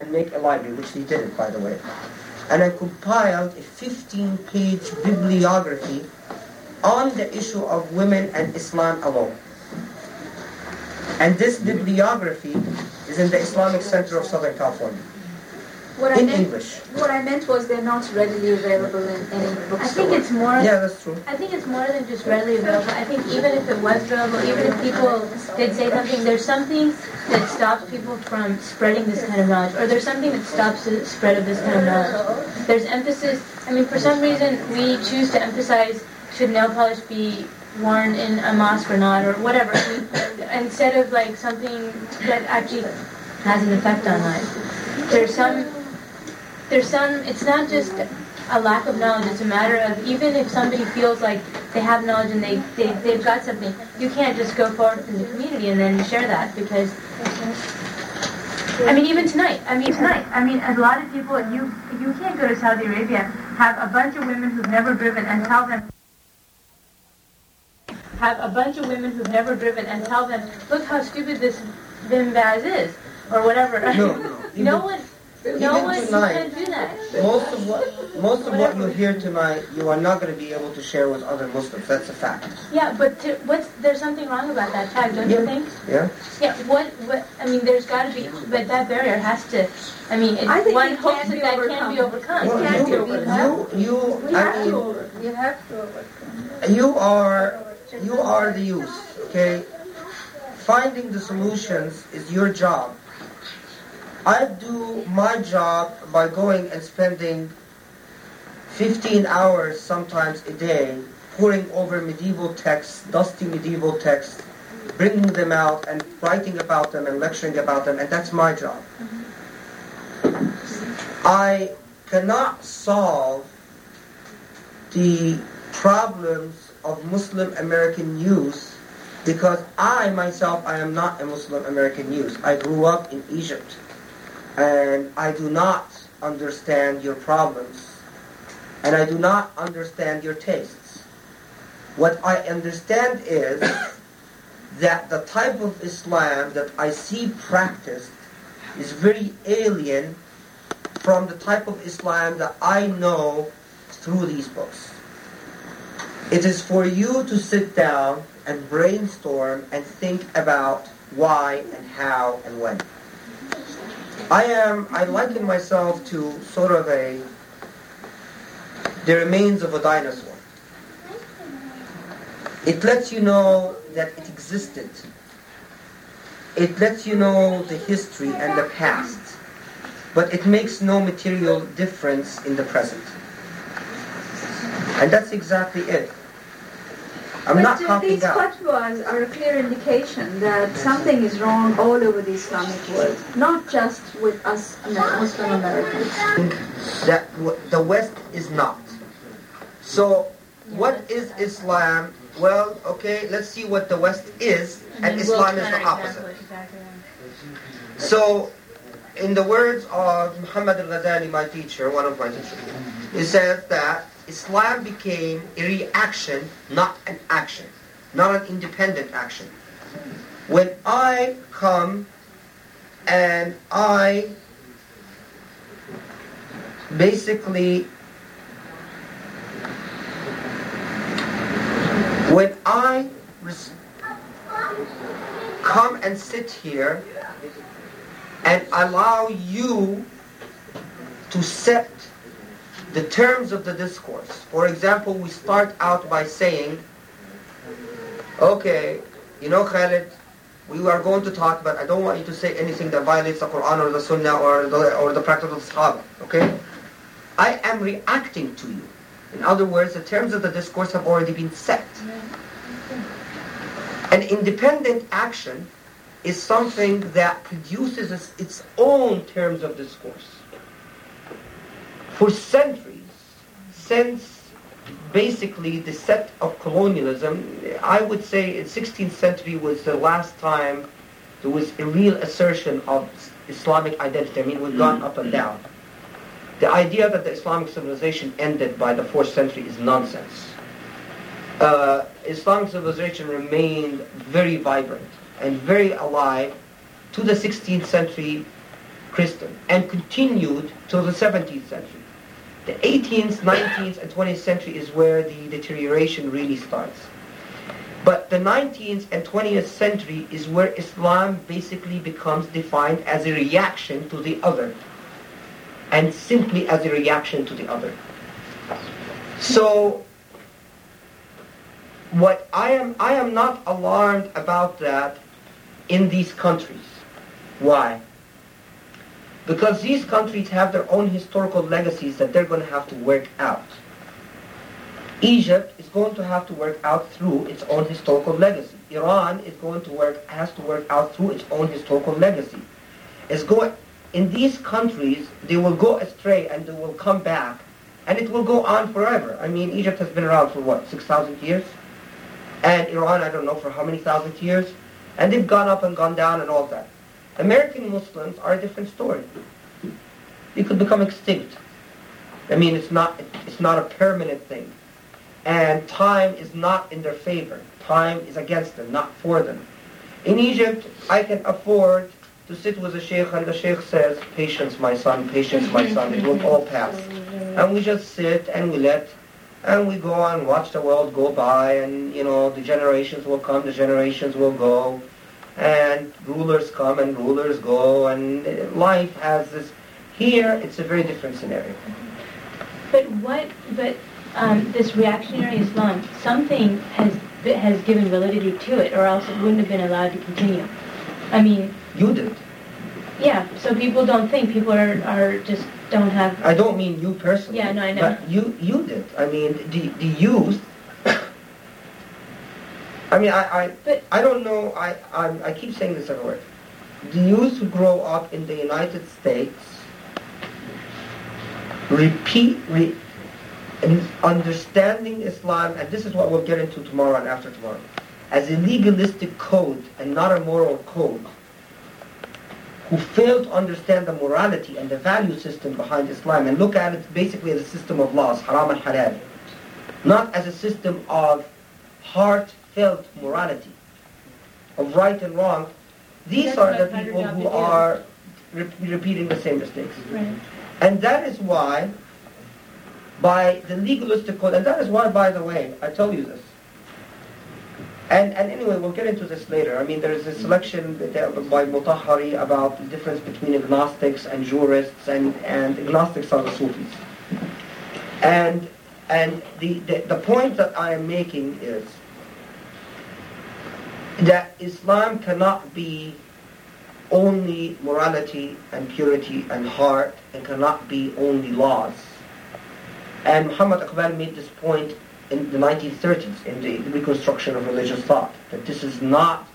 and make a library, which they did it, by the way. And I compiled a 15-page bibliography on the issue of women and Islam alone. And this bibliography is in the Islamic Center of Southern California. What I in meant, English. What I meant was they're not readily available in any bookstore. I think it's more. Yeah, that's true. I think it's more than just readily available. I think even if it was available, even if people did say something, there's something that stops people from spreading this kind of knowledge, or there's something that stops the spread of this kind of knowledge. There's emphasis. I mean, for some reason, we choose to emphasize should nail polish be worn in a mosque or not, or whatever, instead of like something that actually has an effect on life. There's some there's some, it's not just a lack of knowledge, it's a matter of even if somebody feels like they have knowledge and they, they, they've got something, you can't just go forward in the community and then share that because I mean, even tonight. I mean, tonight. I mean, a lot of people. You you can't go to Saudi Arabia, have a bunch of women who've never driven, and tell them. Have a bunch of women who've never driven, and tell them, look how stupid this Bin Baz is, or whatever. No, no. no one. No Even one tonight, can do that. Most of what most of what you hear tonight, you are not going to be able to share with other Muslims. That's a fact. Yeah, but to, what's there's something wrong about that tag, don't you think? Yeah. Yeah. What? What? I mean, there's got to be, but that barrier has to. I mean, it, I think one it hopes that that overcome. can be overcome. Well, can't you, be overcome. you, you, We I have mean, to. You have to overcome. you are you are the youth. Okay. Finding the solutions is your job. I do my job by going and spending 15 hours sometimes a day poring over medieval texts, dusty medieval texts, bringing them out and writing about them and lecturing about them, and that's my job. I cannot solve the problems of Muslim American youth because I myself I am not a Muslim American youth. I grew up in Egypt and I do not understand your problems and I do not understand your tastes. What I understand is that the type of Islam that I see practiced is very alien from the type of Islam that I know through these books. It is for you to sit down and brainstorm and think about why and how and when. I am, I liken myself to sort of a, the remains of a dinosaur. It lets you know that it existed. It lets you know the history and the past, but it makes no material difference in the present. And that's exactly it. I'm but not uh, these out. fatwas are a clear indication that something is wrong all over the Islamic world, not just with us Muslim Americans. that the West is not. So, what is Islam? Well, okay, let's see what the West is, and Islam is the opposite. So, in the words of Muhammad al-Ghazali, my teacher, one of my teachers, he says that Islam became a reaction, not an action, not an independent action. When I come and I basically when I res- come and sit here and allow you to set the terms of the discourse. For example, we start out by saying, okay, you know, Khaled, we are going to talk, but I don't want you to say anything that violates the Quran or the Sunnah or the, or the practice of the Sahaba, okay? I am reacting to you. In other words, the terms of the discourse have already been set. An independent action is something that produces its- its own terms of discourse. For centuries, since basically the set of colonialism, I would say in 16th century was the last time there was a real assertion of Islamic identity. I mean, we've gone up and down. The idea that the Islamic civilization ended by the 4th century is nonsense. Uh, Islamic civilization remained very vibrant and very alive to the 16th century Christian, and continued till the 17th century. The 18th, 19th, and 20th century is where the deterioration really starts. But the 19th and 20th century is where Islam basically becomes defined as a reaction to the other, and simply as a reaction to the other. So, what I am, I am not alarmed about that in these countries. Why? Because these countries have their own historical legacies that they're going to have to work out. Egypt is going to have to work out through its own historical legacy. Iran is going to work has to work out through its own historical legacy. It's going in these countries they will go astray and they will come back and it will go on forever. I mean Egypt has been around for what, six thousand years? And Iran I don't know for how many thousand years? And they've gone up and gone down and all that. American Muslims are a different story. They could become extinct. I mean it's not it's not a permanent thing. And time is not in their favor. Time is against them, not for them. In Egypt, I can afford to sit with a sheikh and the sheikh says, patience, my son, patience, my son, it will all pass. And we just sit and we let, and we go and watch the world go by and, you know, the generations will come, the generations will go, and rulers come and rulers go, and life has this. Here, it's a very different scenario. But what, but um, this reactionary Islam, something has has given validity to it, or else it wouldn't have been allowed to continue. I mean, you did. Yeah, so people don't think people are are just don't have. I don't mean you personally. Yeah, no, I know. But you you did. I mean, the the youth. I mean, I I, but, I don't know. I, I I keep saying this every word. The youth who grow up in the United States repeat re, in understanding Islam, and this is what we'll get into tomorrow and after tomorrow, as a legalistic code and not a moral code, who fail to understand the morality and the value system behind Islam and look at it basically as a system of laws, haram and halal, not as a system of heartfelt morality, of right and wrong. These are the people who are re- repeating the same mistakes. Right. And that is why by the legalistic code, and that is why, by the way, I tell you this. And, and anyway, we'll get into this later. I mean, there's a selection uh, by Mutahari about the difference between agnostics and jurists, and, and agnostics are the Sufis. And, and the, the, the point that I am making is that Islam cannot be only morality and purity and heart, and cannot be only laws and Muhammad Iqbal made this point in the 1930s in the reconstruction of religious thought, that this is not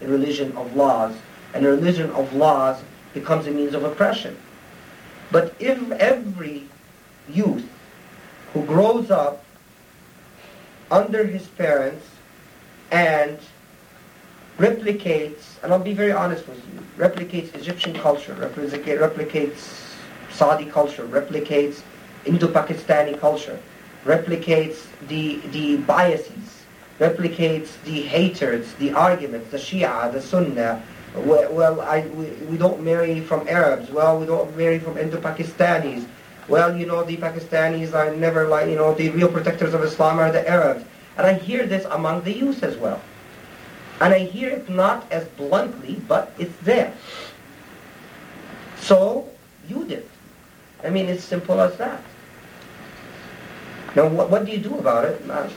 a religion of laws, and a religion of laws becomes a means of oppression. But if every youth who grows up under his parents and replicates, and I'll be very honest with you, replicates Egyptian culture, replicates Saudi culture, replicates Indo-Pakistani culture, replicates the, the biases, replicates the hatreds, the arguments, the Shia, the Sunnah. Well, well I, we, we don't marry from Arabs. Well, we don't marry from Indo-Pakistanis. Well, you know, the Pakistanis are never like, you know, the real protectors of Islam are the Arabs. And I hear this among the youth as well. And I hear it not as bluntly, but it's there. So, you did. I mean, it's simple as that. Now, what, what do you do about it? Uh,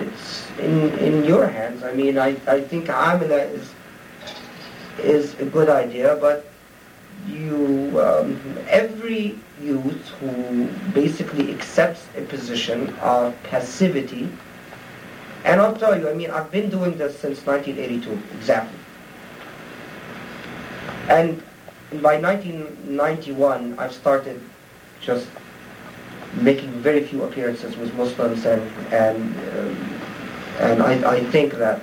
it's in, in your hands. I mean, I, I think Amila is, is a good idea, but you, um, every youth who basically accepts a position of passivity, and I'll tell you, I mean, I've been doing this since 1982, exactly. And by 1991, I've started just making very few appearances with Muslims, and and um, and I, I think that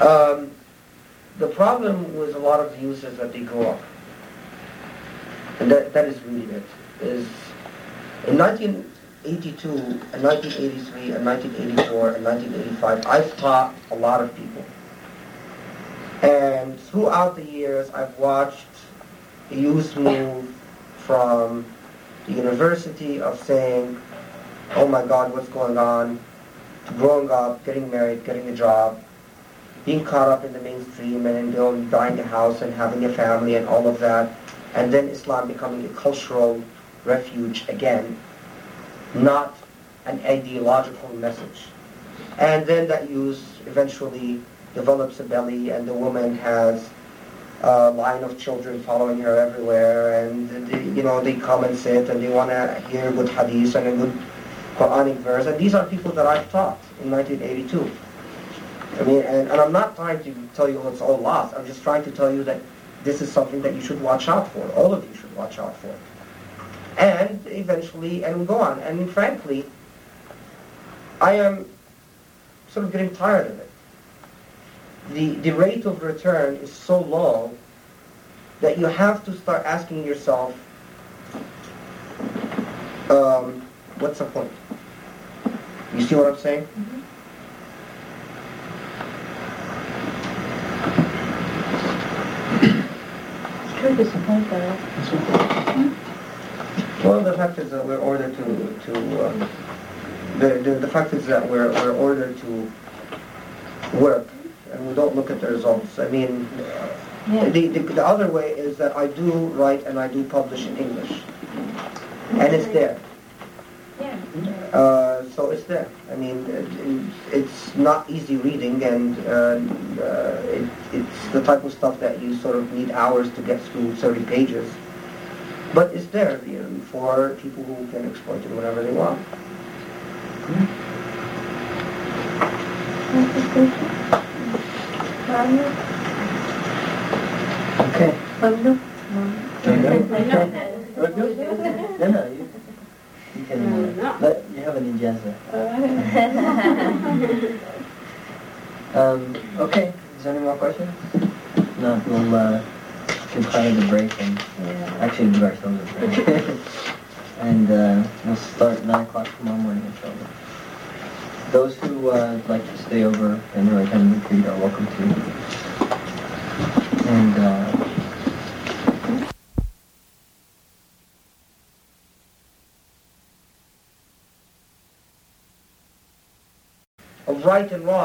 um, the problem with a lot of youth is that they grow up, and that that is really it. Is in 1982 and 1983 and 1984 and 1985, I've taught a lot of people, and throughout the years, I've watched youth move from the university of saying, oh my God, what's going on, to growing up, getting married, getting a job, being caught up in the mainstream and then buying a house and having a family and all of that, and then Islam becoming a cultural refuge again, not an ideological message. And then that use eventually develops a belly and the woman has a line of children following her everywhere and they, you know they come and sit and they want to hear good hadith and a good Quranic verse and these are people that I've taught in 1982. I mean, and, and I'm not trying to tell you it's all lost. I'm just trying to tell you that this is something that you should watch out for. All of you should watch out for. And eventually, and go on. And frankly, I am sort of getting tired of it. The, the rate of return is so low that you have to start asking yourself, um, what's the point? You see what I'm saying? Mm-hmm. It's true disappoint though. Well, the fact is that we're ordered to, to um, the, the, the fact is that we're, we're ordered to work and we don't look at the results. I mean, Yeah. the, the, the other way is that I do write and I do publish in English. And it's there. Yeah. Uh, so it's there. I mean, it, it's not easy reading, and uh, uh, it, it's the type of stuff that you sort of need hours to get through 30 pages. But it's there you know, for people who can exploit it whenever they want. Okay. Pablo? We're good? We're good? No, no, you, you can, uh, let, you have an ijazah. Um, okay, is there any more questions? No, we'll, uh, declare the break and do ourselves a break. and, uh, we'll start nine o'clock tomorrow morning, inshallah. Those who, uh, like to stay over and really kind of retreat are welcome to. And, uh, Of right and wrong.